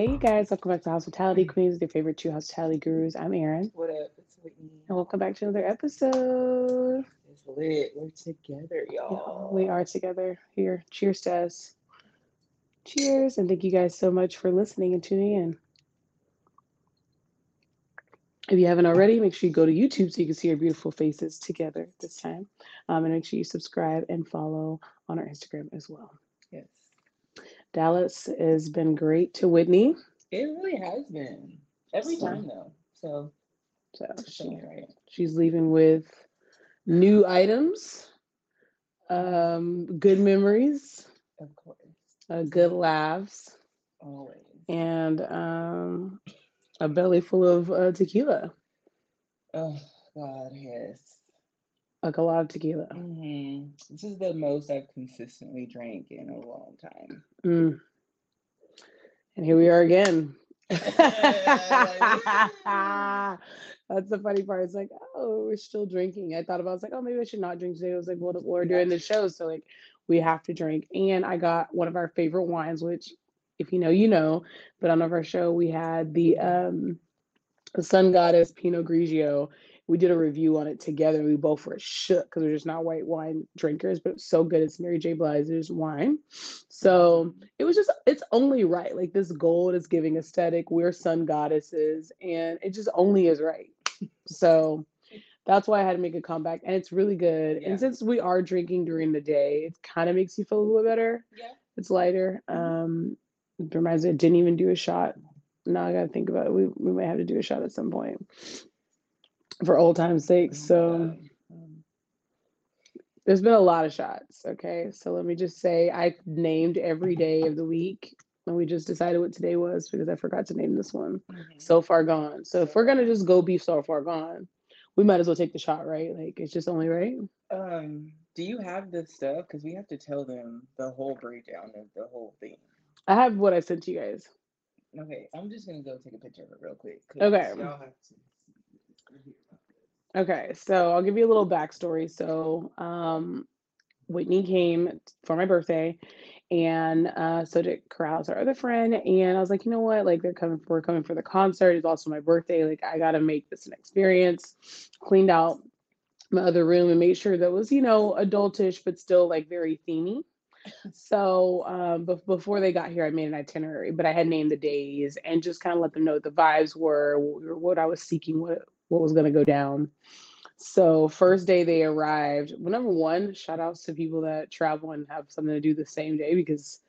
Hey guys, welcome back to Hospitality Queens, your favorite two hospitality gurus. I'm Erin. What up? It's Whitney. And welcome back to another episode. It's lit. We're together, y'all. We are together here. Cheers to us. Cheers, and thank you guys so much for listening and tuning in. If you haven't already, make sure you go to YouTube so you can see our beautiful faces together this time. Um, and make sure you subscribe and follow on our Instagram as well. Yes. Dallas has been great to Whitney. It really has been. Every So- time though. So So she, right. she's leaving with new items, um, good memories, Of course. uh, good laughs, Always. and um, a belly full of uh, tequila, Oh God, yes. Like a lot of tequila. hmm This is the most I've consistently drank in a long time. Mm. And here we are again. That's the funny part. It's like, oh, we're still drinking. I thought about, I was like, oh, maybe I should not drink today. I was like, well, we're doing the show, so like, we have to drink. And I got one of our favorite wines, which, if you know, you know. But on our show, we had the um, the Sun Goddess Pinot Grigio. We did a review on it together. We both were shook because we're just not white wine drinkers, but it's so good. It's Mary J. Blige's wine. So it was just, it's only right. Like this gold is giving aesthetic. We're sun goddesses, and it just only is right. So that's why I had to make a comeback, and it's really good. Yeah. And since we are drinking during the day, it kind of makes you feel a little better. Yeah. It's lighter. Um, it reminds me, I didn't even do a shot. Now I gotta think about it. We we might have to do a shot at some point for old time's sake. So Um, there's been a lot of shots. Okay, so let me just say I named every day of the week, and we just decided what today was because I forgot to name this one. mhm. So far gone. So if we're gonna just go beef so far gone, we might as well take the shot, right? Like it's just only right. Um, do you have this stuff? Because we have to tell them the whole breakdown of the whole thing. I have what I sent you guys. Okay, I'm just gonna go take a picture of it real quick. Okay. Okay, so I'll give you a little backstory. So, um, Whitney came for my birthday, and uh, so did Corrales, our other friend. And I was like, you know what? Like, they're coming, we're coming for the concert. It's also my birthday. Like, I got to make this an experience. Cleaned out my other room and made sure that was, you know, adultish, but still like very themey. So, um, before they got here, I made an itinerary, but I had named the days and just kind of let them know what the vibes were, what I was seeking, what what was going to go down. So first day they arrived. Well, number one, shout outs to people that travel and have something to do the same day because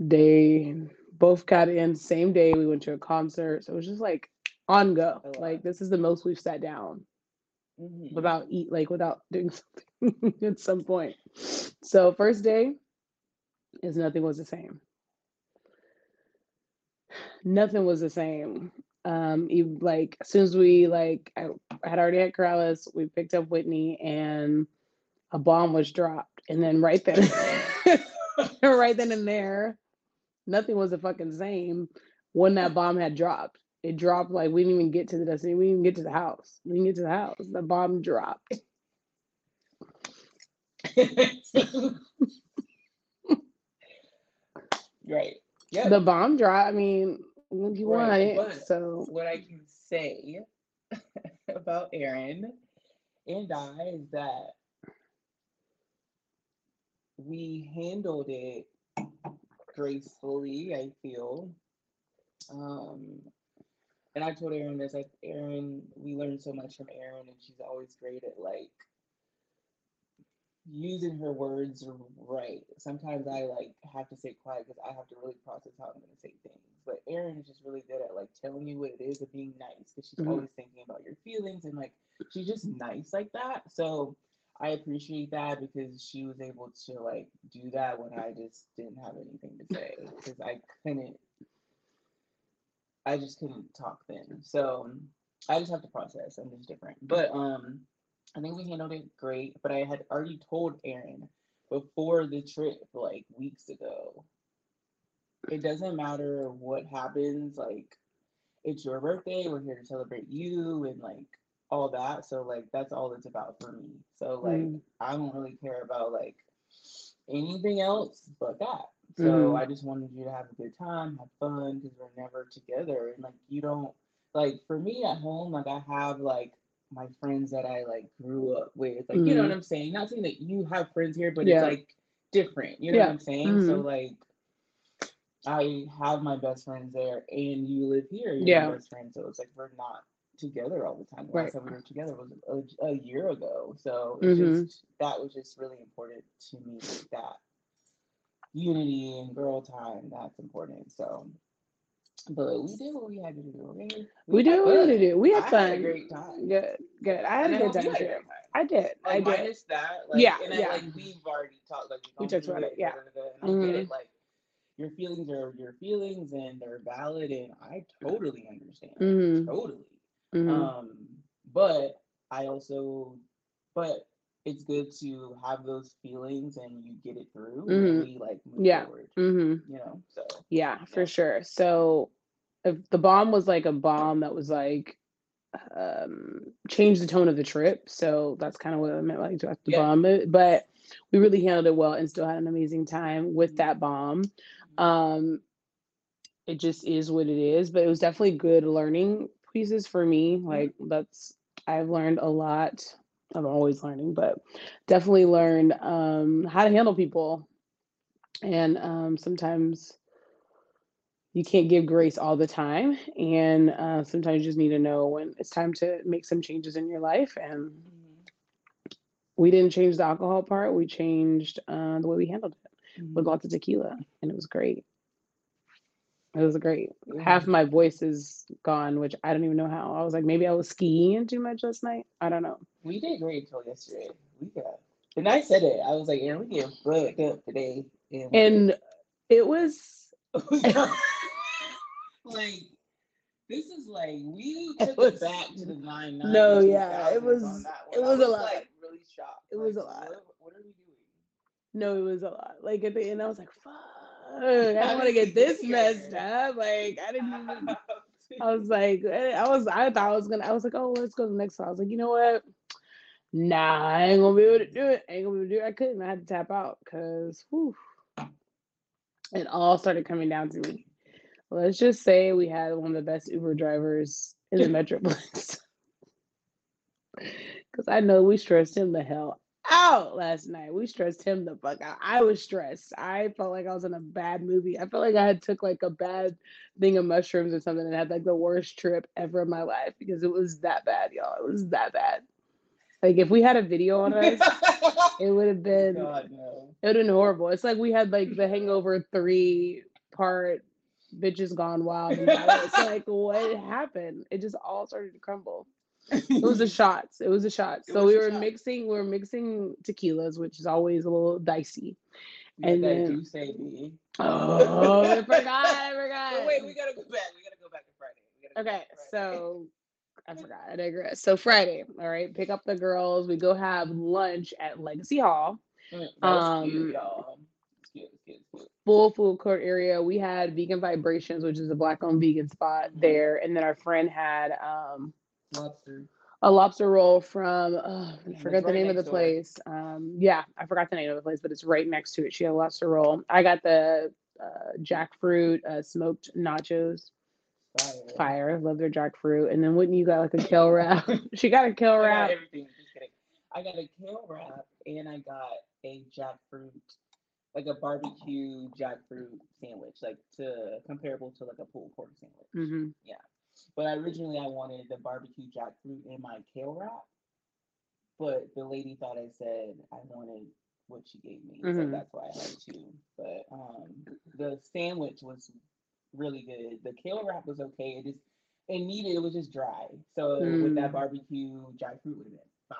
they both got in same day. We went to a concert, so it was just like on go. Like this is the most we've sat down Mhm. without eat like without doing something at some point. So first day is nothing was the same. Nothing was the same. Um, you like as soon as we like I, I had already had Corrales, we picked up Whitney and a bomb was dropped. And then right then right then and there, nothing was the fucking same when that bomb had dropped. It dropped like we didn't even get to the destination. We didn't even get to the house. We didn't get to the house. The bomb dropped. right. Yeah. The bomb dropped. I mean, when you want Right, it. but- So what I can say about Erin and I is that we handled it gracefully, I feel. Um, and I told Erin this, like Erin, we learned so much from Erin, and she's always great at like using her words right. Sometimes I like have to stay quiet because I have to really process how I'm gonna say things. But Erin is just really good at like telling you what it is and being nice because she's Mhm. always thinking about your feelings and like she's just nice like that. So I appreciate that because she was able to like do that when I just didn't have anything to say because I couldn't. I just couldn't talk then. So I just have to process. I'm just different. But um I think we handled it great, but I had already told Erin before the trip, like weeks ago. It doesn't matter what happens, like it's your birthday, we're here to celebrate you and like all that. So like that's all it's about for me. So like Mm. I don't really care about like anything else but that. So Mhm. I just wanted you to have a good time, have fun, because we're never together. And like you don't like for me at home, like I have like my friends that I like grew up with. Like, you know what Mhm. I'm saying? Not saying that you have friends here, but Yeah. it's like different. You know Yeah. what I'm saying? So Mhm. like I have my best friends there and you live here, you're Yeah. my best friend. So it's like we're not together all the time. The Right. last time we were together was a, a year ago. So Mhm. just that was just really important to me that unity and girl time, that's important. So but we did what we had to do, okay? We had do what we had to do. We had I fun. Had a great time. Good, good. I had And a I good time too. I did. I Like did. minus that, like, Yeah, and I, yeah. like we've already talked, like We talked about it, yeah. and I get it, like your feelings are your feelings and they're valid, and I totally understand, Mhm. totally. Mhm. Um, but I also, but it's good to have those feelings and you get it through, Mhm. and we like move Yeah. forward, Mhm. you know. So Yeah, for sure. So if the bomb was like a bomb that was like um changed the tone of the trip. So that's kind of what I meant like just the Yeah. bomb. But we really handled it well and still had an amazing time with Mhm. that bomb. Um it just is what it is, but it was definitely good learning pieces for me. Like that's I've learned a lot. I'm always learning, but definitely learned um how to handle people. And um sometimes you can't give grace all the time and uh, sometimes you just need to know when it's time to make some changes in your life and Mhm. we didn't change the alcohol part we changed uh, the way we handled it with Mhm. lots of tequila and it was great it was great half my voice is gone which i don't even know how i was like maybe i was skiing too much last night i don't know We did great until yesterday. We got, and I said it. I was like, "Erin, we get fucked up today." And, it was like, this is like we It took was- it back to the nine. No, yeah, it was- it was a lot. Like, really shocked. It was a lot. What, what are we doing? No it was a lot like at the end i was like fuck i don't want to get this messed up like i didn't even I was like, eh, I was, I thought I was gonna, I was like, oh, let's go to the next one. I was like, you know what? Nah, I ain't gonna be able to do it. I ain't gonna be able to do it. I couldn't. I had to tap out because, it all started coming down to me. Let's just say we had one of the best Uber drivers in the Metroplex. Because I know we stressed him the hell out last night. We stressed him the fuck out. I was stressed. I felt like I was in a bad movie. I felt like I had took like a bad thing of mushrooms or something and had like the worst trip ever in my life because it was that bad, y'all. It was that bad. Like if we had a video on us, it would have been God no. it would have been horrible. It's like we had like the Hangover three part bitches gone wild. It's like what happened? It just all started to crumble. It was the shots. It was the shots. It So we were shots. mixing. We were mixing tequilas, which is always a little dicey. Yeah, And then- you say me. Oh, I forgot. I forgot. But wait, we gotta go back. We gotta go back to Friday. We gotta go Okay, back to Friday. so I forgot. I digress. So Friday, all right, pick up the girls. We go have lunch at Legacy Hall, Mm, um, cute, y'all. Cute, cute, full food court area. We had Vegan Vibrations, which is a black-owned vegan spot Mhm. there, and then our friend had um, Lobster. a lobster roll from uh, I forgot the right name of the place. Um, yeah, I forgot the name of the place, but it's right next to it. She had a lobster roll. I got the uh, jackfruit uh, smoked nachos. Fire. Fire, love their jackfruit. And then Whitney, you got like a kale wrap. she got a kale I got wrap. everything. Just kidding. I got a kale wrap and I got a jackfruit, like a barbecue jackfruit sandwich, like to comparable to like a pulled pork sandwich. hmm But originally I wanted the barbecue jackfruit in my kale wrap, but the lady thought I said I wanted what she gave me, so Mhm. that's why I had two. But um, the sandwich was really good. The kale wrap was okay. It just it needed it was just dry. So with that Mm. barbecue jackfruit would have been fine.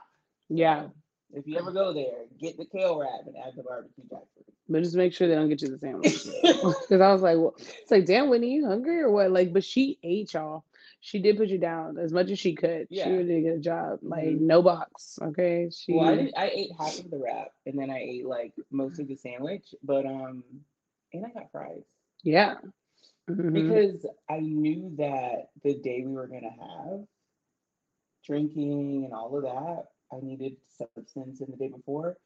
Yeah, If you ever go there, get the kale wrap and add the barbecue jackfruit. But just make sure they don't get you the sandwich. Because I was like, well, it's like, damn, Whitney, you hungry or what? Like, but she ate y'all. She did put you down as much as she could. She Yeah. really did a good job. Like, Mhm. no box. Okay. She. Well, I did, I ate half of the wrap and then I ate like most of the sandwich, but um, and I got fries. yeah. Mhm. because I knew that the day we were gonna have drinking and all of that, I needed substance in the day before.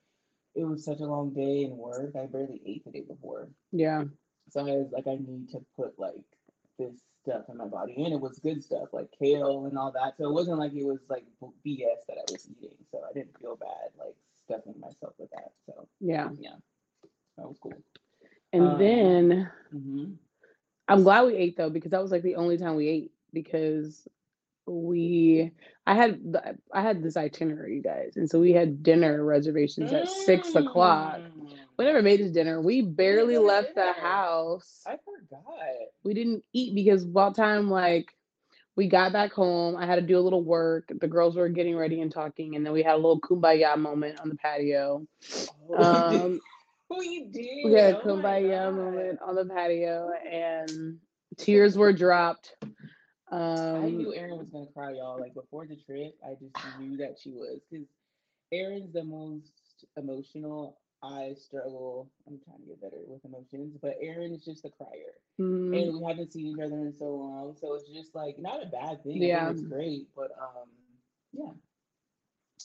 It was such a long day in work. I barely ate the day before. Yeah. So I was like, I need to put like this stuff in my body, and it was good stuff like kale and all that. So it wasn't like it was like BS that I was eating. So I didn't feel bad like stuffing myself with that. So Yeah. yeah, that was cool. And Um, then hmm I'm glad we ate though because that was like the only time we ate because we I had the- I had this itinerary, you guys, and so we had dinner reservations at six o'clock. Mm. We never made it dinner. We barely to left the house. I forgot. We didn't eat because by the time like we got back home, I had to do a little work. The girls were getting ready and talking, and then we had a little kumbaya moment on the patio. Oh, Um, we did. we had a Oh kumbaya moment on the patio, and tears were dropped. I knew Um, Erin was gonna cry, y'all. Like before the trip, I just knew that she was because Erin's the most emotional. I struggle. I'm trying to get better with emotions, but Erin is just a crier, mm, and we haven't seen each other in so long, so it's just like not a bad thing. Yeah. it's great, but um, yeah,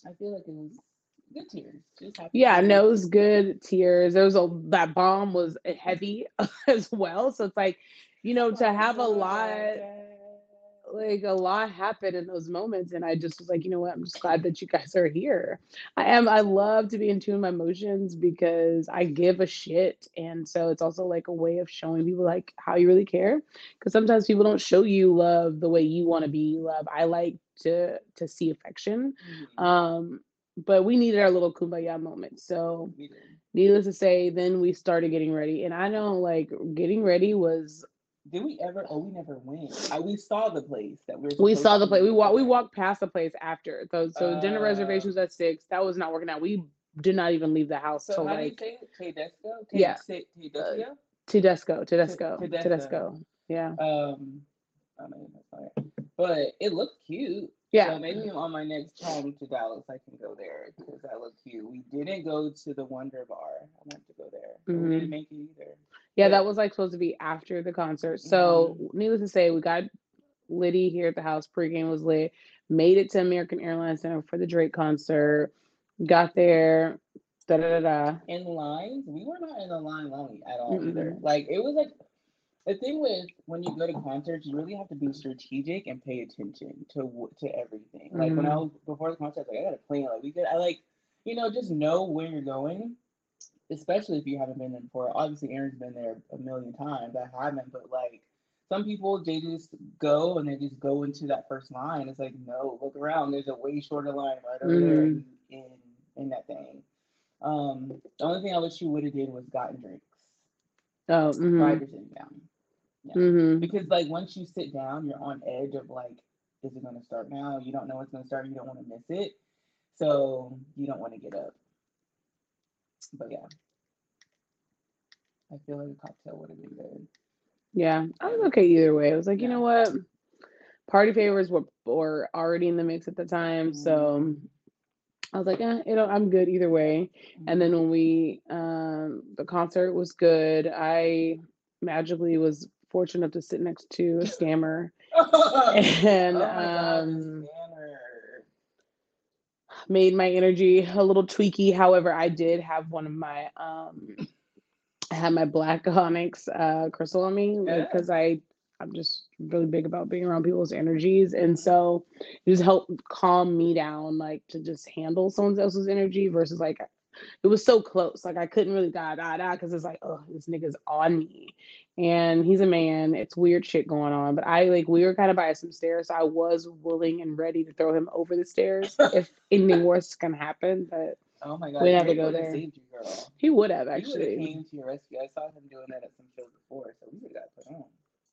I feel like it was good tears. Just happy yeah, no, it was good. Tears. There was a that bomb was heavy as well. So it's like, you know, to have a lot. Like a lot happened in those moments and i just was like you know what? I'm just glad that you guys are here. I am i love to be in tune with my emotions because i give a shit and so it's also like a way of showing people like how you really care because sometimes people don't show you love the way you want to be loved. I like to to see affection Mhm. um but we needed our little kumbaya moment so needless to say then we started getting ready and i know like getting ready was Did we ever? Oh, we never went. I, we saw the place that we were. We saw the place. We walked. We walked past the place after. So, so dinner Uh, reservations at six. That was not working out. We did not even leave the house So till how like do you say? Tedesco? Yeah. Te- Tedesco? Tedesco, Tedesco, Tedesco. Yeah, Um, I mean, that's fine. But it looked cute. yeah, So maybe on my next time to Dallas, I can go there because that looked cute. We didn't go to the Wonder Bar. I meant to go there. but We mm-hmm. didn't make it either. yeah. but- That was like supposed to be after the concert. So, mm-hmm. needless to say, we got Liddy here at the house. Pregame was lit. Made it to American Airlines Center for the Drake concert. Got there. Da da da da. in lines, we were not in the line long at all either. Mm-mm. Like it was like the thing with when you go to concerts, you really have to be strategic and pay attention to to everything. Like when I was before the concert, I was like I got a plan. Like we could, I like you know just know where you're going, especially if you haven't been there before. Obviously, Erin's been there a million times. I haven't, but like some people they just go and they just go into that first line. It's like no, look around. There's a way shorter line right over there in, in in that thing. Um, the only thing I wish you would have did was gotten drinks Oh, mm-hmm, prior to mm-hmm. Because like once you sit down, you're on edge of like, is it gonna start now? You don't know it's gonna start. You don't want to miss it, so you don't want to get up. But yeah, I feel like a cocktail would have been good. Yeah, I was okay either way. I was like, you know what? Party favors were were already in the mix at the time, so I was like, eh, you know, I'm good either way. And then when we um the concert was good, I magically was fortunate to sit next to a scammer and oh God, um the made my energy a little tweaky. However, I did have one of my um I had my black onyx uh crystal on me Yeah. because I I'm just really big about being around people's energies. And so it just helped calm me down, like to just handle someone else's energy versus like it was so close. Like I couldn't really da da da because it's like, oh, this nigga's on me. And he's a man. It's weird shit going on. But I like we were kind of by some stairs. So I was willing and ready to throw him over the stairs if anything worse can happen. But Oh my God, We'd have to go there. You, girl. he would have actually. He came to your rescue. I saw him doing that at some shows before, so we would have got put on.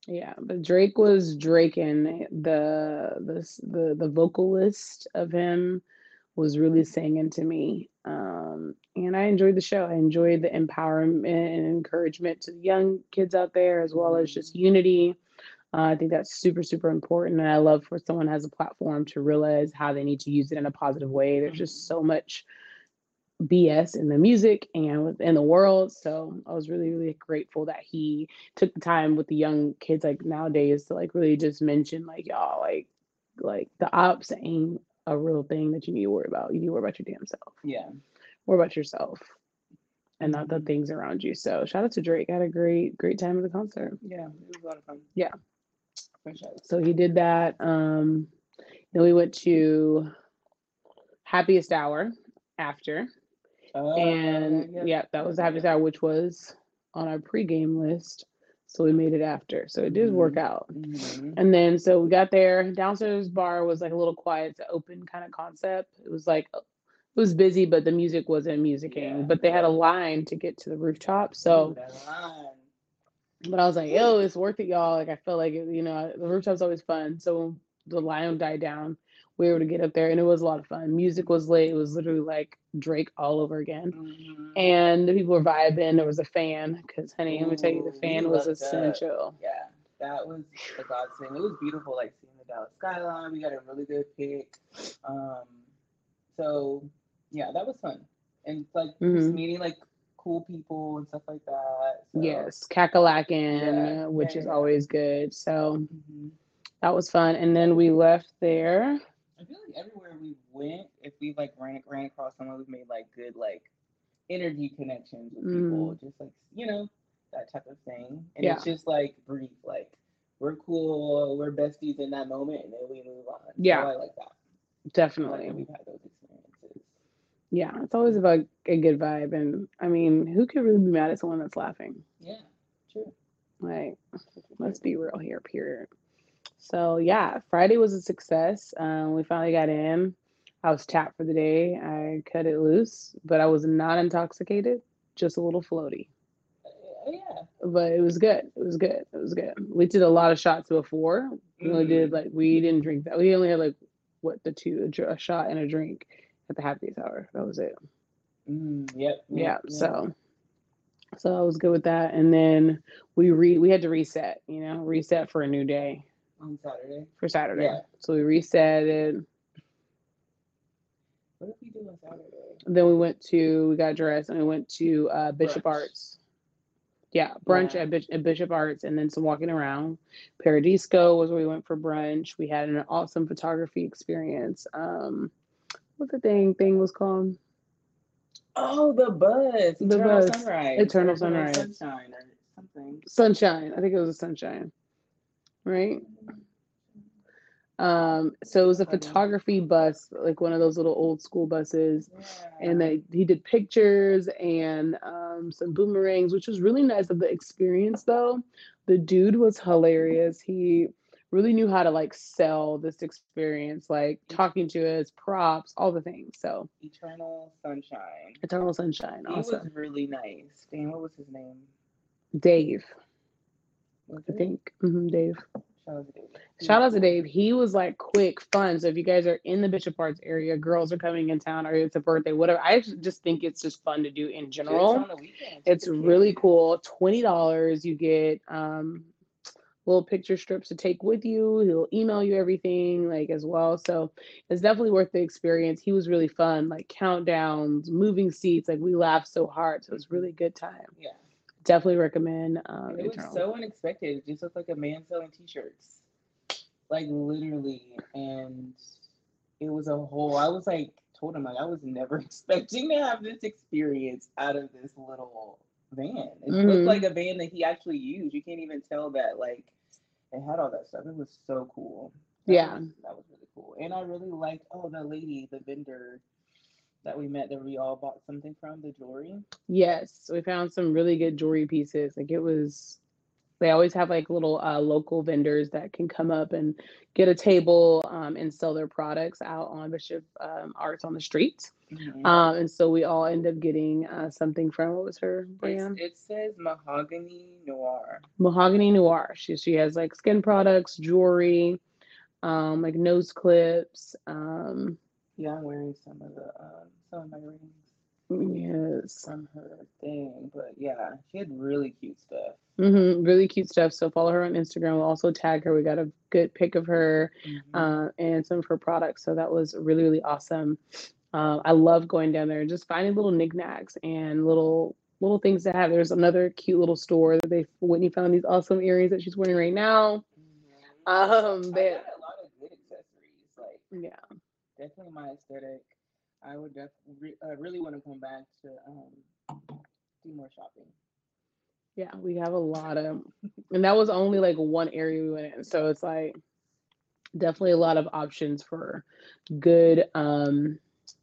Yeah, but Drake was Drake, and the the the the vocalist of him was really singing to me, um, and I enjoyed the show. I enjoyed the empowerment and encouragement to the young kids out there, as well as just unity. Uh, I think that's super super important, and I love for someone has a platform to realize how they need to use it in a positive way. There's just so much BS in the music and in the world. So I was really, really grateful that he took the time with the young kids like nowadays to like really just mention like y'all like like the ops ain't a real thing that you need to worry about. You need to worry about your damn self. Yeah. Worry about yourself. and not the things around you. So shout out to Drake. I had a great, great time at the concert. Yeah, it was a lot of fun. Yeah. Sure. So he did that. Um, then we went to Happiest Hour after. Oh, and yeah, yeah, that was the happiest hour, which was on our pregame list. So we made it after. So it did work Mhm. out. Mhm. And then so we got there. Downstairs bar was like a little quiet, it's open kind of concept. It was like it was busy, but the music wasn't musicking. Yeah, But they had a line to get to the rooftop. So but I was like, yo, it's worth it, y'all. Like I felt like it, you know, the rooftop's always fun. So the line died down. We were able to get up there and it was a lot of fun. Music was lit. It was literally like Drake all over again. Mhm. And the people were vibing. There was a fan because, honey, let me tell you, the fan was essential. Yeah, that was a godsend. It was beautiful, like seeing the Dallas skyline. We got a really good pic. Um, so yeah, that was fun, and like just Mhm. meeting like cool people and stuff like that. So, Yes, cackalaacking, Yeah, which yeah, is yeah. always good. So mhm. that was fun. And then we left there. I feel like everywhere we went, if we like ran ran across someone, we've made like good like energy connections with people, mm. just like you know that type of thing. And it's just like brief, like we're cool, we're besties in that moment, and then we move on. So Yeah. I like that. Like Definitely. that we've had those experiences. Yeah, it's always about a good vibe. And I mean, who could really be mad at someone that's laughing? Yeah, true. Like, let's be real here, period. So yeah, Friday was a success. Um, we finally got in. I was tapped for the day. I cut it loose, but I was not intoxicated, just a little floaty. Uh, yeah. But it was good. It was good. It was good. We did a lot of shots before. We only did Mhm. like we didn't drink that. We only had like what the two a, a shot and a drink at the happiest hour. That was it. Mm, yep. Yeah. yep, yep. So so I was good with that. And then we re we had to reset. You know, reset for a new day on Saturday. for Saturday. Yeah. So we reset it. What did we do on Saturday? Then we went to we got dressed and we went to uh, Bishop Brunch. Arts. Yeah, brunch Yeah. at, Bish- at Bishop Arts, and then some walking around. Paradisco was where we went for brunch. We had an awesome photography experience. Um, what the thing thing was called? Oh, the buzz. The Eternal Buzz. Sunrise. Eternal or Sunrise. Sunshine or something. Sunshine. I think it was a sunshine, right? Um, so it was a photography bus, like one of those little old school buses. and they he did pictures and um, some boomerangs, which was really nice of the experience. Though the dude was hilarious. He really knew how to like sell this experience, like talking to us, props, all the things. So Eternal Sunshine. Eternal Sunshine, He awesome. was really nice. Damn, what was his name? Dave, I think. hmm Dave. Shout out to Dave. He was out to cool. Dave. He was like quick, fun. So if you guys are in the Bishop Arts area, girls are coming in town, or it's a birthday, whatever. I just think it's just fun to do in general. weekends. It's really cool. Twenty dollars. You get um little picture strips to take with you. He'll email you everything like as well. So it's definitely worth the experience. He was really fun, like countdowns, moving seats. Like we laughed so hard. So it was really good time. Yeah. Definitely recommend um it was so unexpected. It just looked like a man selling t-shirts. Like literally. And it was a whole I was like told him like I was never expecting to have this experience out of this little van. It Mhm. looked like a van that he actually used. You can't even tell that like it had all that stuff. It was so cool. That Yeah. was, that was really cool. And I really liked oh the lady, the vendor that we met that we all bought something from, the jewelry. Yes, we found some really good jewelry pieces. Like it was, they always have like little uh, local vendors that can come up and get a table um, and sell their products out on Bishop um, Arts on the street. Mhm. Um, and so we all end up getting uh, something from what was her It's- brand? it says mahogany noir. Mahogany Noir. She she has like skin products, jewelry, um, like nose clips. Yeah, I'm wearing some of the um, some of my rings yes, from her thing, but yeah, she had really cute stuff. Mm-hmm. really cute stuff. So follow her on Instagram. We'll also tag her. We got a good pic of her. Mhm. uh, and some of her products. So that was really, really awesome. Uh, I love going down there and just finding little knickknacks and little little things to have. There's another cute little store that they Whitney found these awesome earrings that she's wearing right now. Mhm. Um, I got a lot of good accessories, like yeah, definitely my aesthetic. I would definitely uh, really want to come back to um do more shopping. Yeah, we have a lot of, and that was only like one area we went in. So it's like definitely a lot of options for good um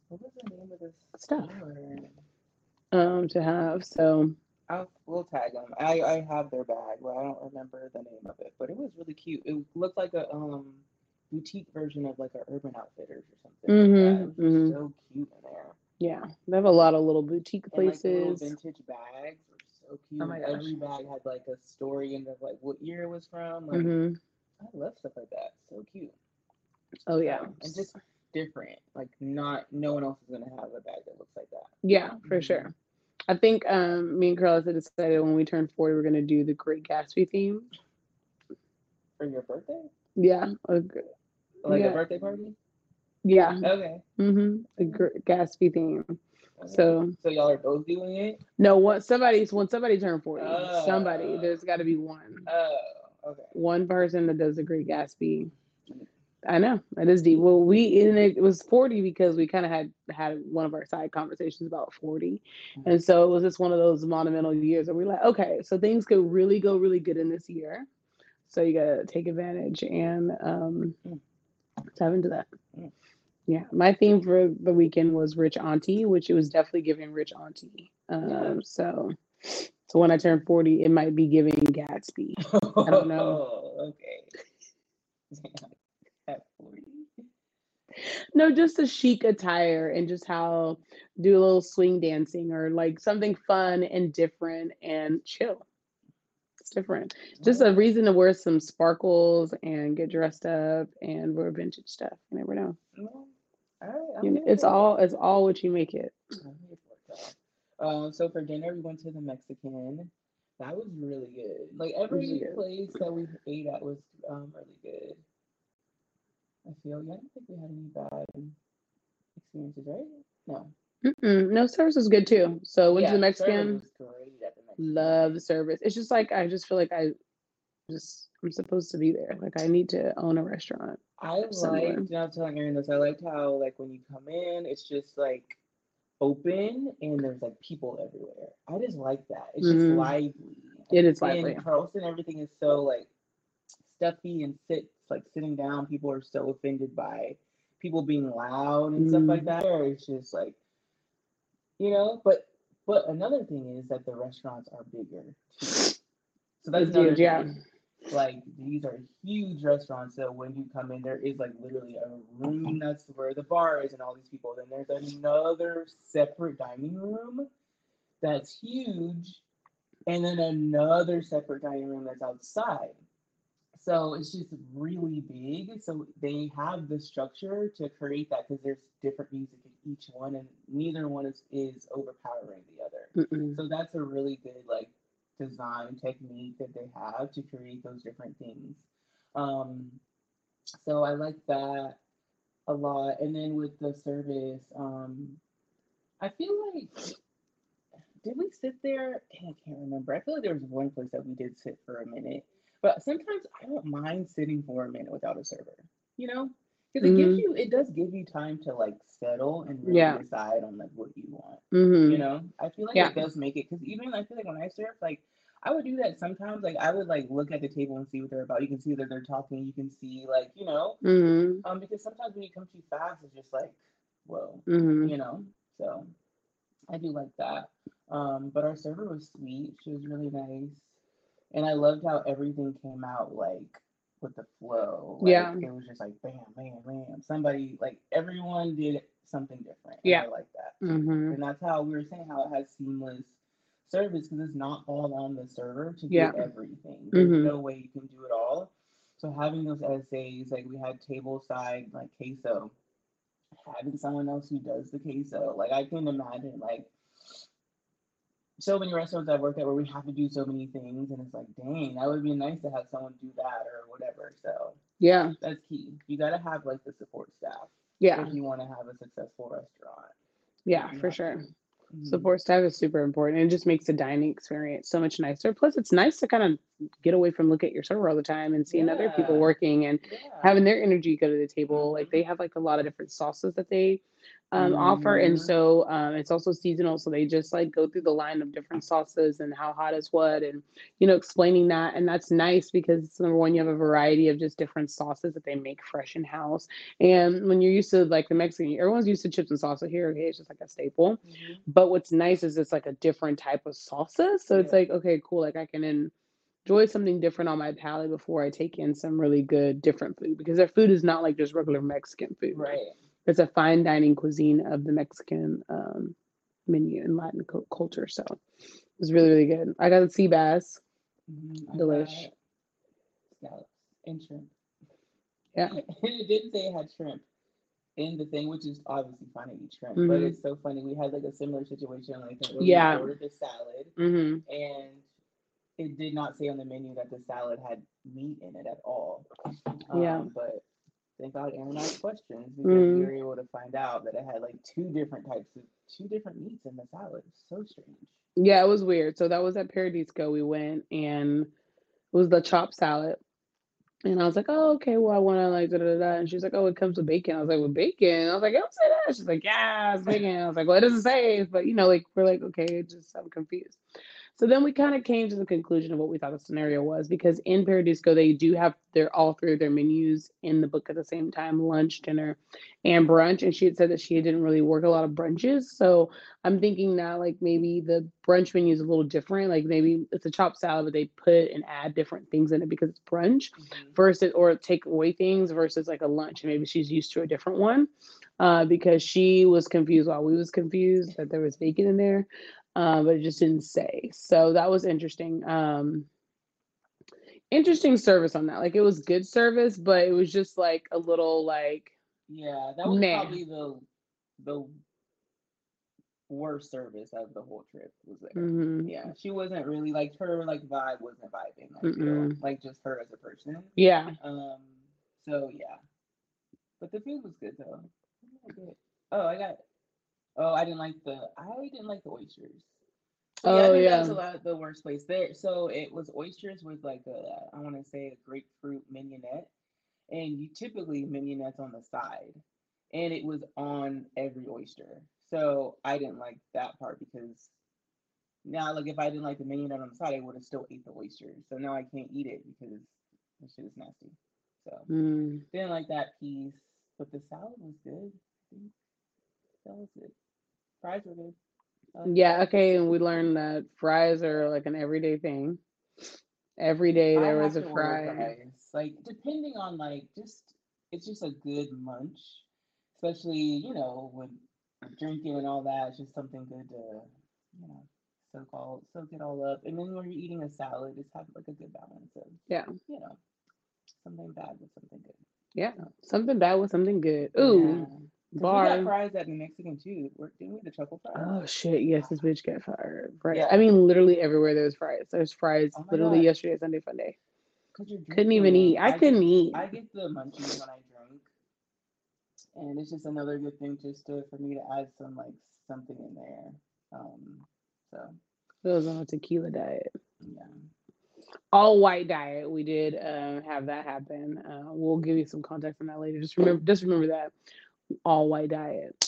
What was the name of this stuff um to have. So I'll we'll tag them. I I have their bag, but I don't remember the name of it. But it was really cute. It looked like a um boutique version of like a Urban Outfitters or something. like that. Mhm, It was mhm. so cute in there. yeah, they have a lot of little boutique And like little places. vintage bags were so cute. Oh my gosh. Every bag had like a story and of like what year it was from. Like hmm I love stuff like that. So cute. Oh yeah. So, and just different. Like not no one else is gonna have a bag that looks like that. Yeah, for Mhm. sure. I think um me and Carlos had decided when we turned 40 we're gonna do the Great Gatsby theme. For your birthday? Yeah. Like Yeah. a birthday party? yeah. Okay. Mm-hmm. The Gatsby theme. okay. So So y'all are both doing it? no, what somebody's when somebody turned 40, somebody, there's gotta be one. Oh, okay. One person that does the Great Gatsby. I know that is deep. Well, we and it was 40 because we kind of had had one of our side conversations about 40. And so it was just one of those monumental years where we're like, okay, so things could really go really good in this year. So you gotta take advantage and um Mm. Dive into that. Mm. Yeah. My theme for the weekend was Rich Auntie, which it was definitely giving Rich Auntie. Um so so when I turn 40, it might be giving Gatsby. I don't know. Okay. At 40. No, just a chic attire and just how do a little swing dancing or like something fun and different and chill. It's different. Just a reason to wear some sparkles and get dressed up and wear vintage stuff. You never know. No. All right. You know, it's all it's all what you make it. I'm here for it, y'all. Um, so for dinner we went to the Mexican. That was really good. Like every good. place that we ate at was um really good. I feel yeah, I don't think we had any bad experiences, right? No. Mm-mm. No, service was good too. So went to Yeah, service Mexican. was great at the Mexican. Love service. It's just like I just feel like I just I'm supposed to be there. Like I need to own a restaurant. I and I was telling Erin this, I liked how, like, when you come in, it's just like open and there's like people everywhere. I just like that. It's just Mhm. lively. It is In lively. Charleston, everything is so like stuffy and sits like sitting down. People are so offended by people being loud and stuff like Mm. that. Or it's just like, you know, but but another thing is that the restaurants are bigger too. So that's huge, yeah. like these are huge restaurants so when you come in there is like literally a room that's where the bar is and all these people. Then there's another separate dining room that's huge and then another separate dining room that's outside. So it's just really big. So they have the structure to create that because there's different music in each one and neither one is, is overpowering Mm-mm. so that's a really good like design technique that they have to create those different things. Um, so I like that a lot. And then with the service, um, I feel like did we sit there? I can't remember. I feel like there was one place that we did sit for a minute, but sometimes I don't mind sitting for a minute without a server. You know, because it gives Mhm. you, it does give you time to like settle and really Yeah. decide on like what you want Mhm. you know i feel like Yeah. it does make it because even i feel like when i surf like i would do that sometimes like i would like look at the table and see what they're about you can see that they're talking you can see like you know Mhm. um because sometimes when you come too fast it's just like whoa Mhm. you know so i do like that um but our server was sweet she was really nice and i loved how everything came out like with the flow like, Yeah. it was just like bam bam bam somebody like everyone did something different Yeah. like that Mhm. and that's how we were saying how it has seamless service because it's not all on the server to Yeah. do everything. There's Mhm. no way you can do it all. So having those essays, like we had table side like queso, having someone else who does the queso, like I can imagine like so many restaurants I've worked at where we have to do so many things, and it's like, dang, that would be nice to have someone do that or whatever. So Yeah. that's key. You got to have like the support staff Yeah. if you want to have a successful restaurant. Yeah, for sure. Mhm. Support staff is super important. It just makes the dining experience so much nicer. Plus, it's nice to kind of get away from look at your server all the time and seeing other people working and Yeah. having their energy go to the table. Like Mhm. they have like a lot of different sauces that they um, offer, and Mhm. so um, it's also seasonal. So they just like go through the line of different sauces and how hot is what, and you know, explaining that, and that's nice because number one, you have a variety of just different sauces that they make fresh in house. And when you're used to like the Mexican, everyone's used to chips and salsa here. Okay, it's just like a staple. Mhm. But what's nice is it's like a different type of salsa. So it's like, okay, cool. Like I can enjoy something different on my palate before I take in some really good different food because their food is not like just regular Mexican food. Right. It's a fine dining cuisine of the Mexican um, menu and Latin cu- culture. So it was really, really good. I got the sea bass. Mhm. Delish. Scallops and shrimp. Yeah. it didn't say it had shrimp in the thing, which is obviously fine to eat shrimp. But Mhm. it's so funny. We had like a similar situation. Like where Yeah. we ordered the salad, hmm and it did not say on the menu that the salad had meat in it at all. Yeah. Um, but thank God Erin asked questions because Mhm. we were able to find out that it had like two different types of two different meats in the salad. So strange. Yeah, it was weird. So that was at Paradisco. We went and it was the chopped salad. And I was like, oh, okay, well, I want to like da da da. And she's like, oh, it comes with bacon. I was like, with bacon? I was like, don't say that. She's like, yeah, it's bacon. I was like, well, it doesn't say, but you know, like, we're like, okay, just, I'm confused. So then we kind of came to the conclusion of what we thought the scenario was because in Paradisco, they do have their all three of their menus in the book at the same time lunch, dinner, and brunch. And she had said that she didn't really work a lot of brunches. So I'm thinking that like maybe the brunch menu is a little different. Like maybe it's a chopped salad, but they put and add different things in it because it's brunch Mhm. versus or take away things versus like a lunch. And maybe she's used to a different one uh, because she was confused while we was confused that there was bacon in there, uh, but it just didn't say. So that was interesting. Um, interesting service on that. Like it was good service, but it was just like a little like Yeah, that was Man. probably the the worst service of the whole trip was there. mhm. Yeah, she wasn't really like her like vibe wasn't vibing. Mm-mm. like just her as a person. yeah. Um. So yeah, but the food was good though. What did I get? Oh, I got. Oh, I didn't like the. I didn't like the oysters. So, yeah, Oh, think that was yeah. a lot the worst place there. So it was oysters with like a I want to say a grapefruit mignonette, and you typically mignonette's on the side, and it was on every oyster. So I didn't like that part because now like if I didn't like the mignonette on the side, I would have still ate the oyster. So now I can't eat it because the shit is nasty. So Mm. didn't like that piece, but the salad was good. I think that was it. Fries were good. I Yeah, okay, and we learned that fries are like an everyday thing. Every day I there have was a fry. fries. Like depending on like just it's just a good munch, especially you know with drinking and all that. It's just something good to you know soak all soak it all up. And then when you're eating a salad, just have like a good balance of Yeah. you know something bad with something good. Yeah. Something bad with something good. Ooh, 'Cause We got bar. fries at the Mexican too. We're- Didn't we the truffle fries? Oh shit, yes, this bitch got fired. Right. Yeah. I mean literally everywhere there's fries. There's fries Oh literally God. yesterday, Sunday, fun day. Couldn't even eat. drinking. I couldn't get, eat. I get the munchies when I drink, and it's just another good thing just to for me to add some like something in there. Um, so It was on a tequila diet. yeah, All white diet. We did um, have that happen. Uh, we'll give you some context on that later. Just remember just remember that. All white diet.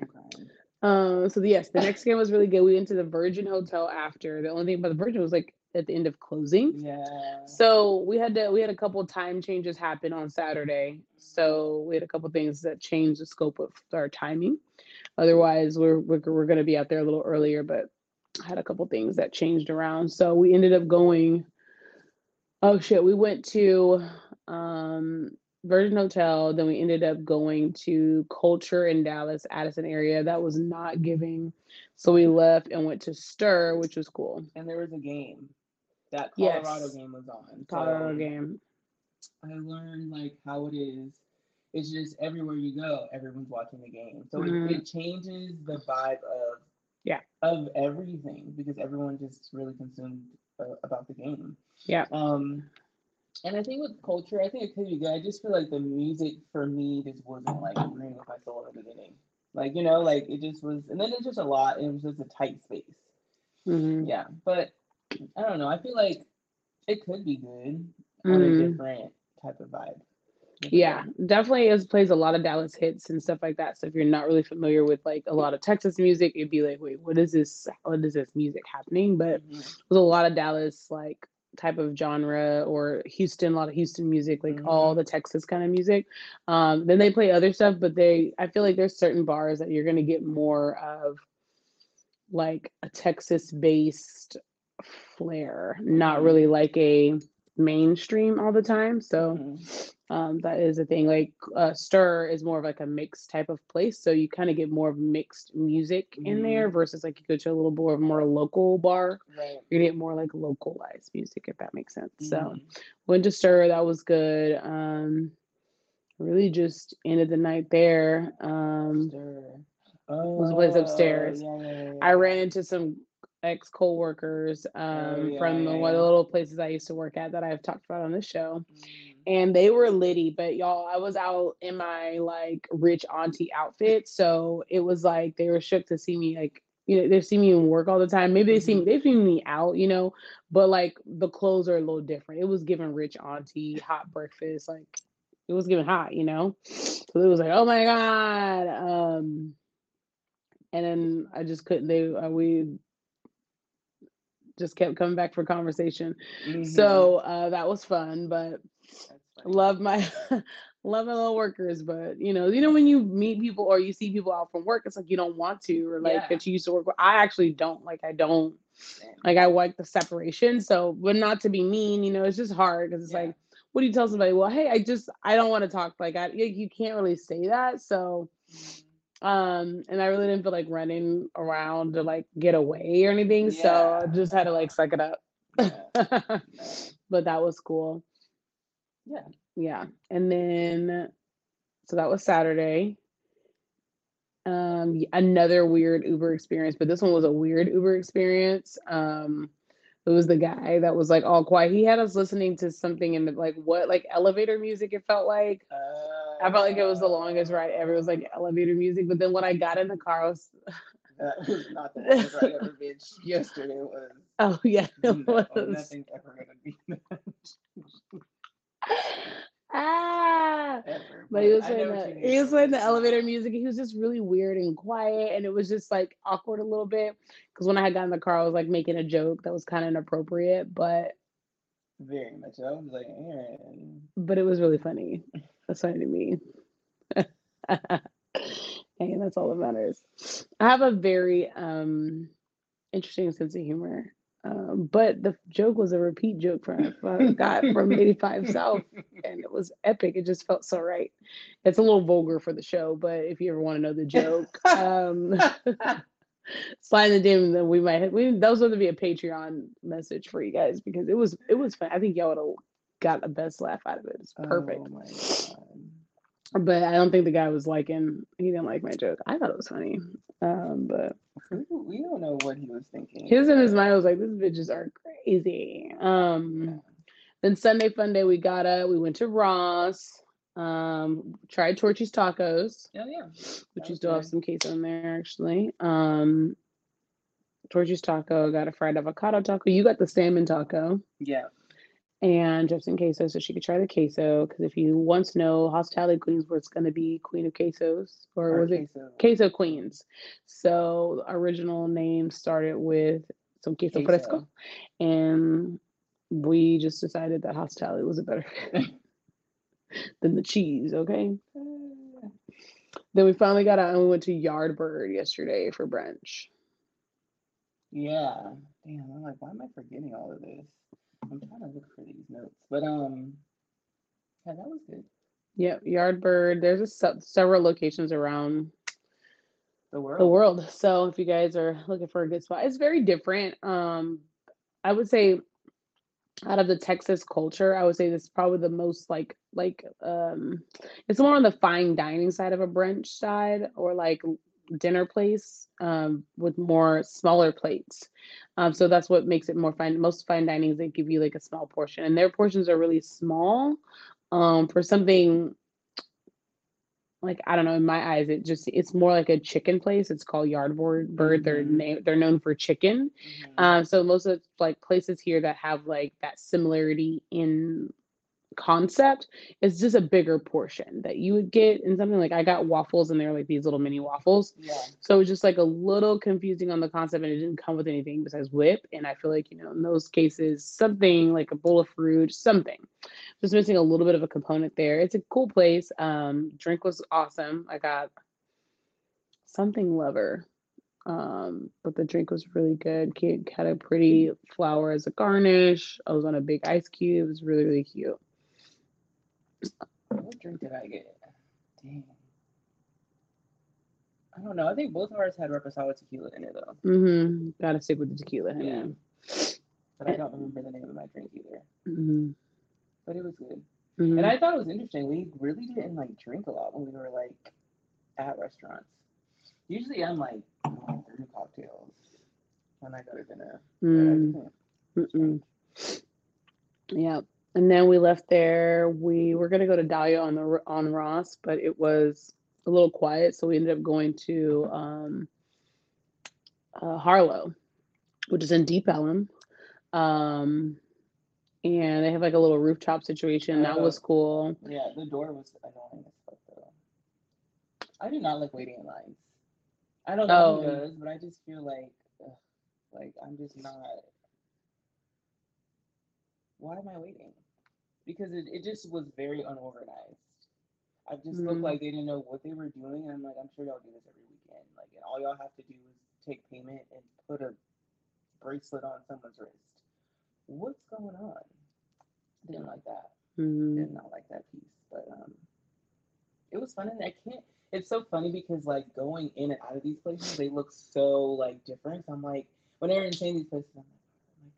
I'm. Um, so yes, the next game was really good. We went to the Virgin Hotel after. The only thing about the Virgin was like at the end of closing. Yeah. So we had to we had a couple time changes happen on Saturday. So we had a couple things that changed the scope of our timing. Otherwise, we're we're, we're going to be out there a little earlier, but I had a couple things that changed around. So we ended up going. Oh shit! We went to um, Virgin Hotel. Then we ended up going to Culture in Dallas, Addison area. That was not giving. So we left and went to Stir, which was cool. And there was a game. That Yes. Colorado game was on. Colorado so game. I learned like how it is. It's just everywhere you go, everyone's watching the game. So Mhm. it, it changes the vibe of Yeah. of everything because everyone just really consumed uh, about the game. Yeah. Um, and I think with culture, I think it could be good. I just feel like the music for me just wasn't like agreeing with my soul in the beginning. Like you know, like it just was, and then it's just a lot. And it was just a tight space. Mhm. Yeah, but I don't know. I feel like it could be good on Mhm. a different type of vibe. Yeah, definitely is plays a lot of Dallas hits and stuff like that. So if you're not really familiar with like a lot of Texas music, it'd be like, wait, what is this? What is this music happening? But Mhm. with a lot of Dallas like type of genre or Houston, a lot of Houston music, like all the Texas kind of music. Um, then they play other stuff, but they I feel like there's certain bars that you're gonna get more of like a Texas based flair, not Mhm. really like a mainstream all the time. So Mhm. um, that is a thing. Like uh, Stir is more of like a mixed type of place, so you kind of get more of mixed music in there versus like you go to a little more more local bar. Right. You get more like localized music, if that makes sense. So Mhm. went to Stir, that was good. Um, really just ended the night there. Um, Stir. was a place Oh, upstairs. yeah, yeah, yeah, I ran into some ex co-workers um, yeah, from yeah, the one of the little places I used to work at that I've talked about on this show. Mhm. and they were litty but y'all i was out in my like rich auntie outfit so it was like they were shook to see me like you know they see me in work all the time maybe they see me Mhm. they see me out you know but like the clothes are a little different it was giving rich auntie hot breakfast like it was giving hot you know so it was like oh my god um and then i just couldn't they uh, we just kept coming back for conversation Mhm. so uh that was fun but love my love my little workers but you know you know when you meet people or you see people out from work it's like you don't want to or like Yeah. that you used to work with i actually don't like i don't like i like the separation so but not to be mean you know it's just hard because it's Yeah. like what do you tell somebody well hey i just i don't want to talk like i you can't really say that so Mhm. Um and i really didn't feel like running around to like get away or anything so i just had to like suck it up. Yeah. But that was cool. Yeah. yeah and then so that was saturday. Um another weird uber experience but this one was a weird uber experience. Um it was the guy that was like all quiet. He had us listening to something in the like what like elevator music it felt like i felt like it was the longest ride ever it was like elevator music but then when i got in the car i was That was not the longest ride ever, bitch. Yesterday was. oh yeah it No, was nothing's ever gonna be that ah ever. But he was playing the he was playing the elevator music. He was just really weird and quiet, and it was just like awkward a little bit. Because when I had got in the car, I was like making a joke that was kind of inappropriate, but Very much. So. I was like, Erin. but it was really funny. Funny to me. and that's all that matters. I have a very um interesting sense of humor. Um, but the joke was a repeat joke from I got from 85 South. and it was epic. It just felt so right. It's a little vulgar for the show, but if you ever want to know the joke, um, slide in the DM, then we might have, we that was going to be a Patreon message for you guys because it was it was fun. I think y'all would have got the best laugh out of it. It's perfect. Oh my god. But I don't think the guy was liking. He didn't like my joke. I thought it was funny, um, but We, don't- know what he was thinking. his in his mind was like, "These bitches are crazy." Um, Then Sunday fun day, we got up. We went to Ross. Um, tried Torchy's tacos, Yeah, yeah. which you still have some queso in there actually. Um, Torchy's taco. Got a fried avocado taco. You got the salmon taco. Yeah. And Jefferson queso, so she could try the queso. Because if you want to know, Hospitality Queens was going to be Queen of Quesos, or Or was it queso. Queso Queens? So the original name started with some queso, Queso. fresco, and we just decided that Hospitality was a better than the cheese. Okay. Then we finally got out and we went to Yardbird yesterday for brunch. Yeah. Damn, I'm like, why am I forgetting all of this? I'm trying to look for these notes. But um yeah, that was good. Yep, Yardbird. There's a se- several locations around The world. the world. So if you guys are looking for a good spot, it's very different. Um, I would say out of the Texas culture, I would say this is probably the most like like um it's more on the fine dining side of a brunch side or like dinner place um with more smaller plates. Um so that's what makes it more fine. Most fine dinings they give you like a small portion and their portions are really small um for something like I don't know. In my eyes, it just it's more like a chicken place. It's called Yardbird Bird. They're Mhm. na- they're known for chicken. Mhm. Um, so most of like places here that have like that similarity in concept. It's just a bigger portion that you would get in something like I got waffles and they're like these little mini waffles. Yeah. So it was just like a little confusing on the concept and it didn't come with anything besides whip. And I feel like, you know, in those cases, something like a bowl of fruit, something. Just missing a little bit of a component there. It's a cool place. Um, drink was awesome. I got something lover. Um, but the drink was really good. Kid had a pretty flower as a garnish. I was on a big ice cube. It was really, really cute. What drink did I get? Dang. I don't know. I think both of ours had reposado tequila in it though. Mm-hmm. Gotta stick with the tequila. Yeah. honey. But I don't remember the name of my drink either. Mm-hmm. But it was good. Mhm. And I thought it was interesting. We really didn't like drink a lot when we were like at restaurants. Usually I'm like through cocktails when I go to dinner. Mm. Yeah. And then we left there. We were gonna go to Dahlia on the on Ross, but it was a little quiet, so we ended up going to um, uh, Harlow, which is in Deep Ellum. Um, and they have like a little rooftop situation. That was cool. Yeah, the door was annoying as fuck though. I do not like waiting in lines. I don't know who Oh. does, but I just feel like, ugh, like I'm just not. Why am I waiting? Because it, it just was very unorganized. I just looked Mhm. like they didn't know what they were doing, and I'm like, I'm sure y'all do this every weekend. Like, and all y'all have to do is take payment and put a bracelet on someone's wrist. What's going on? Didn't like that Mhm. did not like that piece, but um, it was fun. And I can't. It's so funny because like going in and out of these places, they look so like different. So I'm like, whenever I'm saying these places, I'm like,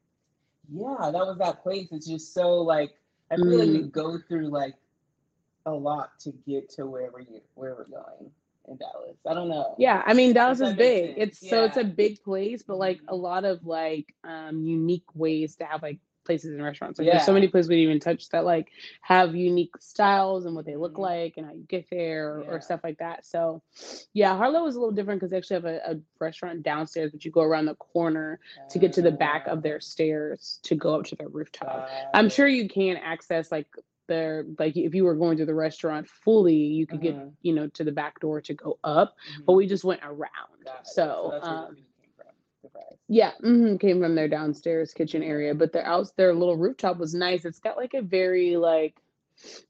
yeah, that was that place. It's just so like I feel like we go through like a lot to get to wherever you where we're going in Dallas. I don't know. Yeah, I mean Dallas is big. sense, It's so it's a big place, but like a Mhm. lot of like um unique ways to have like places and restaurants. Like there's so many places we didn't even touch that like have unique styles and what they look Mhm. like and how you get there or, Yeah. or stuff like that. So yeah, Harlow is a little different because they actually have a, a restaurant downstairs, but you go around the corner to get to the back of their stairs to go up to their rooftop. Got I'm sure you can access like their like if you were going to the restaurant fully, you could get Mhm. you know to the back door to go up, but Mhm. we just went around. So, where um, food came from. The fries. Yeah, hmm came from their downstairs kitchen area, but their out their little rooftop was nice. It's got like a very like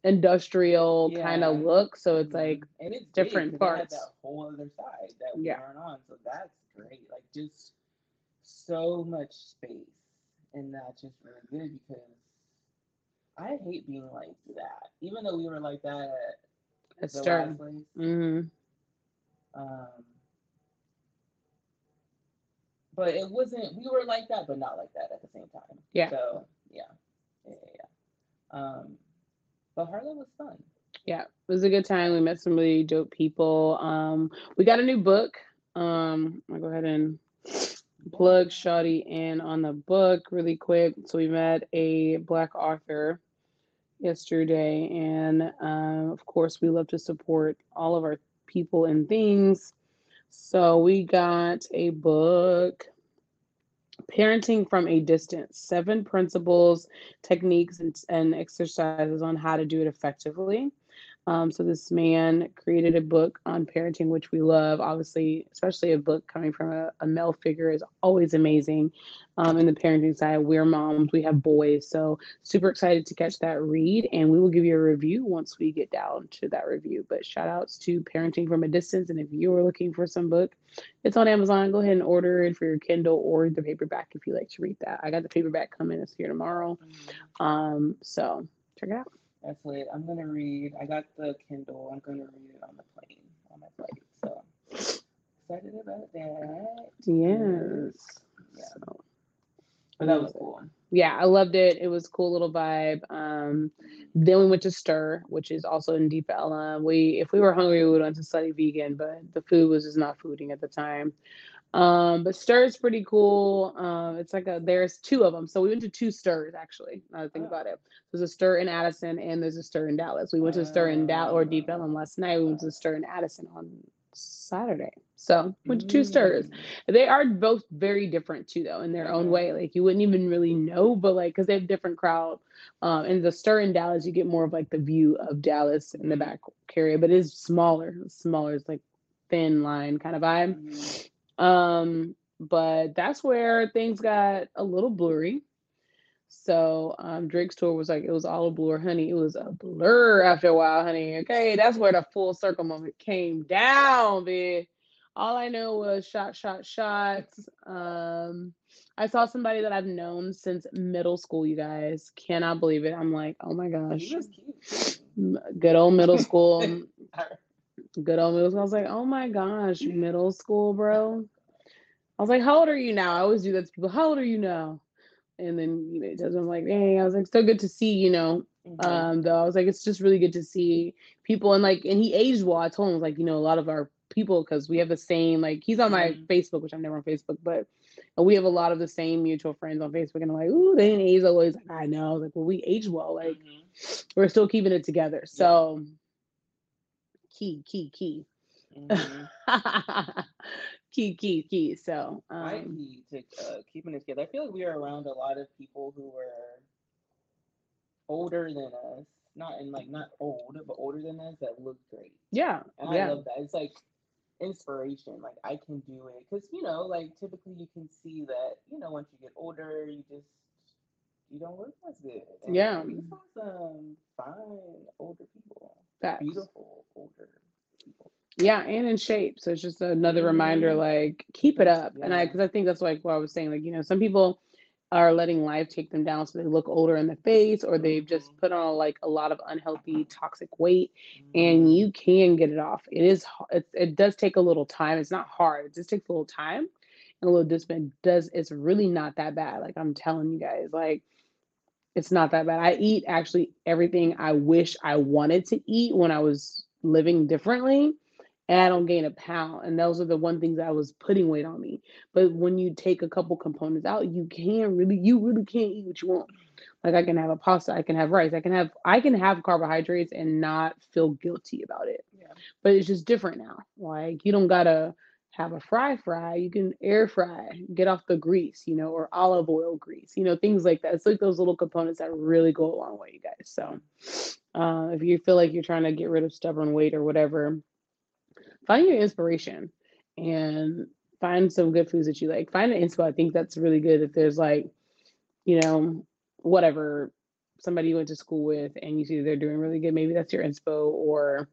industrial kind of look, so it's Mhm. like and it's different big 'cause they had parts. that whole other side that we Yeah. aren't on, so that's great. Like just so much space, and that's just really good because I hate being like that. Even though we were like that at a the stern. last place, hmm um, but it wasn't. We were like that, but not like that at the same time. Yeah. So yeah, yeah, yeah. Um, but Harlow was fun. Yeah, it was a good time. We met some really dope people. Um, we got a new book. Um, I'll go ahead and plug Shawty in on the book really quick. So we met a black author yesterday, and um, of course, we love to support all of our people and things. So we got a book, Parenting from a Distance: Seven Principles, Techniques, and, and Exercises on How to Do It Effectively. Um, so this man created a book on parenting, which we love. Obviously, especially a book coming from a, a male figure is always amazing. Um, in the parenting side, we're moms, we have boys, so super excited to catch that read, and we will give you a review once we get down to that review. But shout outs to Parenting from a Distance, and if you are looking for some book, it's on Amazon. Go ahead and order it for your Kindle or the paperback if you like to read that. I got the paperback coming. It's here tomorrow. Um, so check it out. That's lit. I'm gonna read. I got the Kindle. I'm gonna read it on the plane on my flight. So excited about that. Yes. Yeah. So, But that was cool. yeah, I loved it. It was a cool little vibe. Um, then we went to Stir, which is also in Deep Ellum. We, if we were hungry, we would went to study vegan, but the food was just not fooding at the time. Um, but Stir is pretty cool. Um, it's like a there's two of them, so we went to two Stirs actually. Now that I think Oh. about it, there's a Stir in Addison and there's a Stir in Dallas. We went to a Stir in Dallas or Deep Ellum last night. We went to a Stir in Addison on Saturday. So we went to two stirs. Mm. They are both very different too, though, in their own way. Like you wouldn't even really know, but like because they have different crowd. Um, and the stir in Dallas, you get more of like the view of Dallas in the Mhm. back area, but it's smaller. It's smaller. It's like thin line kind of vibe. Um, but that's where things got a little blurry. So um, Drake's tour was like it was all a blur, honey. It was a blur after a while, honey. Okay, that's where the full circle moment came down, bitch. All I know was shot, shot, shots. Um, I saw somebody that I've known since middle school. You guys cannot believe it. I'm like, oh my gosh, He was cute. too. M- good old middle school. Good old middle school. I was like, oh my gosh, middle school, bro. I was like, how old are you now? I always do that to people. How old are you now? And then you know, it doesn't. I'm like, dang. I was like, so good to see. You know, Mhm. um, though I was like, it's just really good to see people and like, and he aged well. I told him like, you know, a lot of our people because we have the same like he's on my Mhm. Facebook, which I'm never on Facebook, but we have a lot of the same mutual friends on Facebook, and I'm like, ooh, they didn't age always. Like, I know, like, well, we age well. Like, Mhm. we're still keeping it together. So, key, key, key, Mhm. key, key, key. So, um, key to uh, keeping it together. I feel like we are around a lot of people who were older than us. Not in like not old, but older than us that look great. yeah, And I love that. It's like inspiration. Like I can do it because you know, like typically you can see that you know once you get older, you just you don't look as good. And Yeah. we saw some fine older people, facts. beautiful older people. Yeah, and in shape. So it's just another reminder, Mhm. like keep it up. And I, because I think that's like what I was saying. Like you know, some people are letting life take them down, so they look older in the face, or they've just Mhm. put on like a lot of unhealthy, toxic weight, and you can get it off. It is, it, it does take a little time. It's not hard. It just takes a little time and a little discipline. Does it's really not that bad. Like I'm telling you guys, like it's not that bad. I eat actually everything I wish I wanted to eat when I was living differently, and I don't gain a pound. And those are the one things that was putting weight on me. But when you take a couple components out, you can really, you really can't eat what you want. Like I can have a pasta, I can have rice, I can have, I can have carbohydrates and not feel guilty about it. Yeah. But it's just different now. Like you don't gotta have a fry fry. You can air fry, get off the grease, you know, or olive oil grease, you know, things like that. It's like those little components that really go a long way, you guys. So uh, if you feel like you're trying to get rid of stubborn weight or whatever, find your inspiration and find some good foods that you like. Find an inspo. I think that's really good if there's like, you know, whatever somebody you went to school with and you see they're doing really good. Maybe that's your inspo or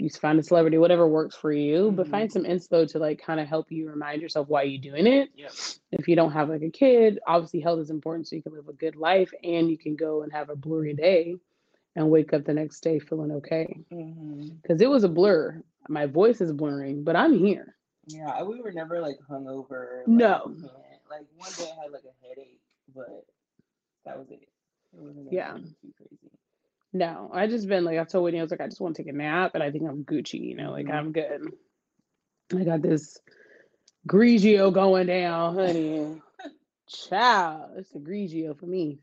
you find a celebrity, whatever works for you, but Mhm. find some inspo to like kind of help you remind yourself why you're doing it. Yep. If you don't have like a kid, obviously health is important so you can live a good life and you can go and have a blurry day and wake up the next day feeling okay. Because it was a blur. My voice is blurring, but I'm here. Yeah, we were never like hungover. Like, No. can't- Like one day I had like a headache, but that was it. It wasn't Yeah. too crazy. No, I just been like I've told Whitney, I was like, I just want to take a nap, and I think I'm Gucci, you know, like Mhm. I'm good. I got this Grigio going down, honey. Child, it's a Grigio for me.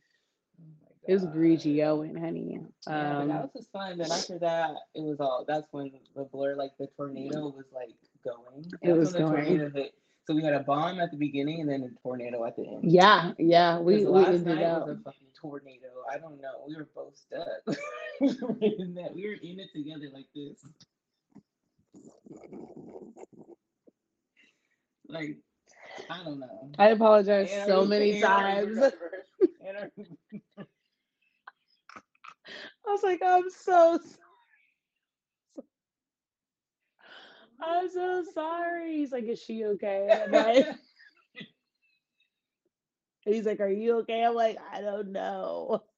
Oh It's God. Grigio and honey. Yeah, Um, that was just fun. Then after that, it was all. That's when the blur, like the tornado, was like going. That's It was going. tornado hit. So we had a bomb at the beginning and then a tornado at the end. yeah, yeah, we we last ended night up. was a fucking tornado. I don't know. We were both stuck. we were in that. We were in it together like this. Like, I don't know. I apologize And so our- many times. Uber driver- and our- I was like, I'm so sorry. I'm so sorry. He's like, is she okay? I'm like, And he's like, Are you okay? I'm like, I don't know.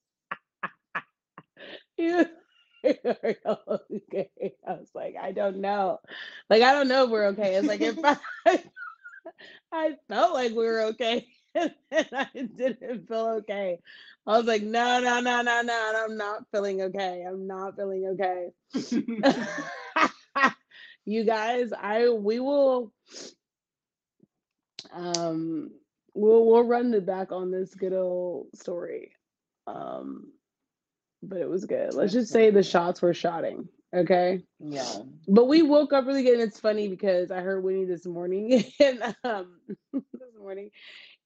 You- Are you okay? I was like, I don't know. Like, I don't know if we're okay. It's like if I, I felt like we were okay. And I didn't feel okay. I was like, no, no, no, no, no. I'm not feeling okay. I'm not feeling okay. You guys, I we will um we'll we'll run it back on this good old story. Um but it was good. Let's just say the shots were shotting. Okay. Yeah. But we woke up really good. And it's funny because I heard Winnie this morning and um this morning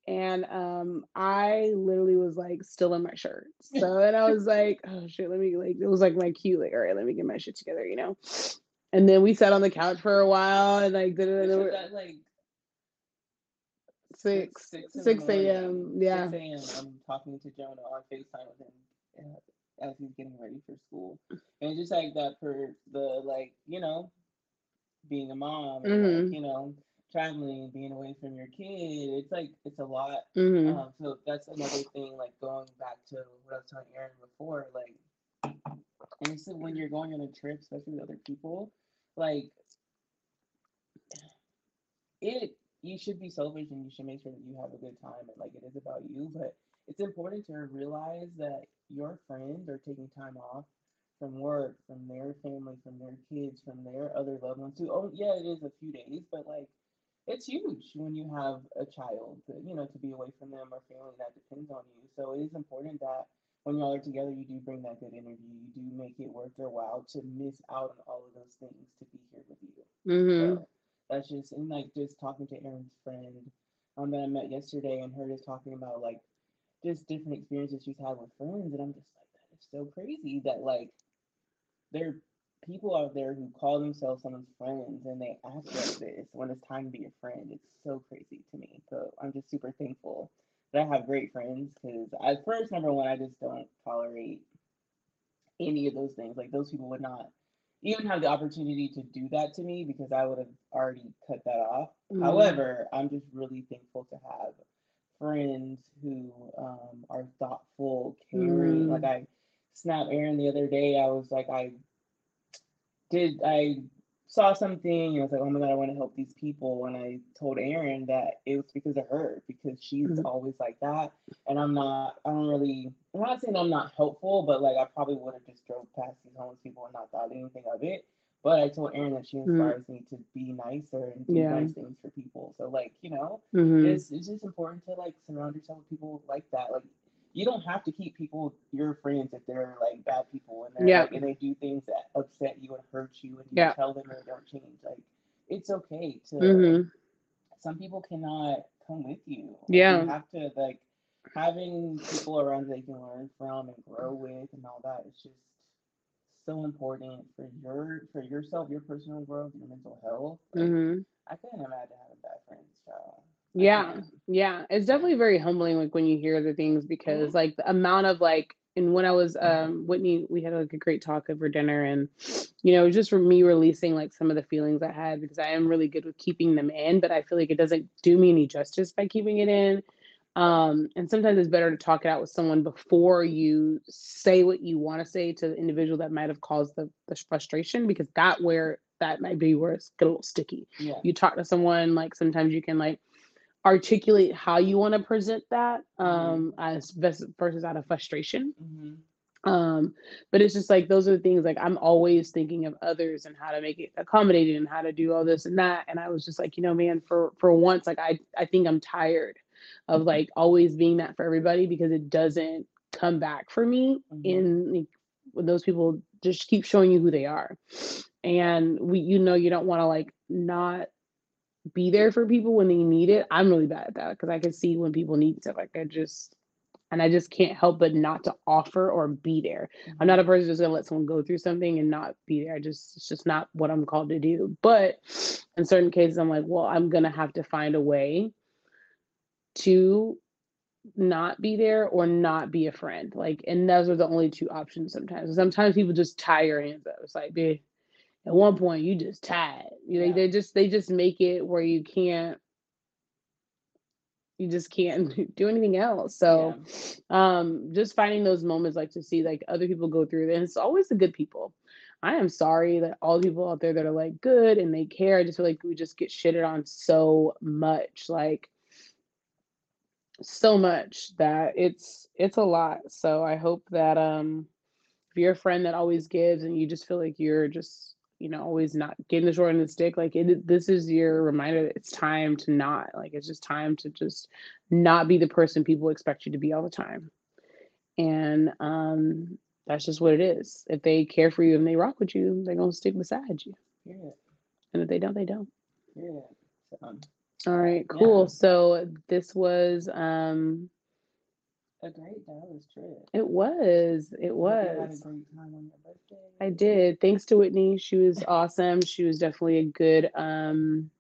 and um I literally was like still in my shirt. So and I was like, oh shit, let me like it was like my cue, like, all right, let me get my shit together, you know. And then we sat on the couch for a while and like did it was at like six six six a.m. Yeah. 6 a.m. I'm talking to Jonah on FaceTime with him uh, as he's getting ready for school. And it's just like that for the like, you know, being a mom and Mhm. like, you know, traveling, being away from your kid. It's like it's a lot. hmm Um, so that's another thing, like going back to what I was telling Erin before, like and it's when you're going on a trip, especially with other people, like it you should be selfish and you should make sure that you have a good time and like it is about you but it's important to realize that your friends are taking time off from work from their family from their kids from their other loved ones too oh yeah it is a few days but like it's huge when you have a child to, you know to be away from them or family that depends on you. So it is important that when y'all are together you do bring that good energy you do make it worth their while to miss out on all of those things to be here with you hmm so that's just and like just talking to Erin's friend um that I met yesterday and her just talking about like just different experiences she's had with friends and I'm just like that is so crazy that like there are people out there who call themselves someone's friends and they act like this when it's time to be a friend. It's so crazy to me. So I'm just super thankful that I have great friends because at first number one I just don't tolerate any of those things. Like those people would not even have the opportunity to do that to me because I would have already cut that off. Mhm. However, I'm just really thankful to have friends who um, are thoughtful, caring. Mm. Like I snapped Erin the other day. I was like, I did, I saw something and I was like, oh my God, I want to help these people. And I told Erin that it was because of her, because she's Mhm. always like that. And I'm not, I don't really, I'm not saying I'm not helpful, but like I probably would have just drove past these homeless people and not thought anything of it. But I told Erin that she inspires me to be nicer and do Yeah. nice things for people. So like, you know, hmm it's, it's just important to like surround yourself with people like that. Like you don't have to keep people your friends if they're like bad people and they're like and they do things that upset you and hurt you and you tell them and they don't change. Like it's okay to hmm some people cannot come with you. Yeah. You have to like having people around that you can learn from and grow with and all that is just so important for your for yourself, your personal growth, your mental health. Like, hmm I couldn't imagine having bad friends, child. Yeah, yeah. It's definitely very humbling like when you hear the things because Mhm. like the amount of like and when I was um Whitney, we had like a great talk over dinner and you know, just for me releasing like some of the feelings I had because I am really good with keeping them in, but I feel like it doesn't do me any justice by keeping it in. Um, and sometimes it's better to talk it out with someone before you say what you want to say to the individual that might have caused the, the frustration because that where that might be where it's get a little sticky Yeah. you talk to someone like sometimes you can like articulate how you want to present that Mhm. um as best versus out of frustration. Hmm um but it's just like those are the things like i'm always thinking of others and how to make it accommodating and how to do all this and that. And i was just like you know man for for once like i i think i'm tired of like always being that for everybody because it doesn't come back for me Mhm. in like when those people just keep showing you who they are. And we you know you don't want to like not be there for people when they need it. I'm really bad at that because I can see when people need stuff. Like I just and I just can't help but not to offer or be there. I'm not a person who's gonna let someone go through something and not be there. I just it's just not what I'm called to do. But in certain cases, I'm like, well, I'm gonna have to find a way to not be there or not be a friend. Like, and those are the only two options sometimes. Sometimes people just tie your hands up. It's like, babe, at one point you just tied. You know, Yeah. they just they just make it where you can't you just can't do anything else. So um just finding those moments like to see like other people go through it. And it's always the good people. I am sorry that all the people out there that are like good and they care. I just feel like we just get shitted on so much. Like so much that it's it's a lot. So I hope that um if you're a friend that always gives and you just feel like you're just you know always not getting the short end of the stick like it this is your reminder that it's time to not like it's just time to just not be the person people expect you to be all the time and um that's just what it is. If they care for you and they rock with you, they're gonna stick beside you. Yeah. And if they don't, they don't. Yeah. So, All right, cool. Yeah. So this was um a great Dallas trip. it was. It Hope you Had a was. great time on your birthday. I did. Thanks to Whitney. She was awesome. She was definitely a good um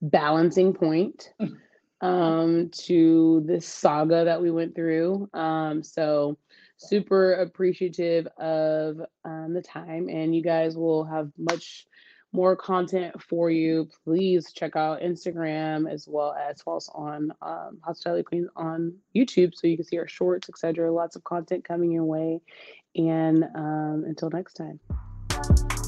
balancing point um to this saga that we went through. Um so super appreciative of um the time and you guys will have much more content for you. Please check out Instagram as well as follow us on um, Hospitality Queens on YouTube so you can see our shorts, etc. Lots of content coming your way. And um, until next time.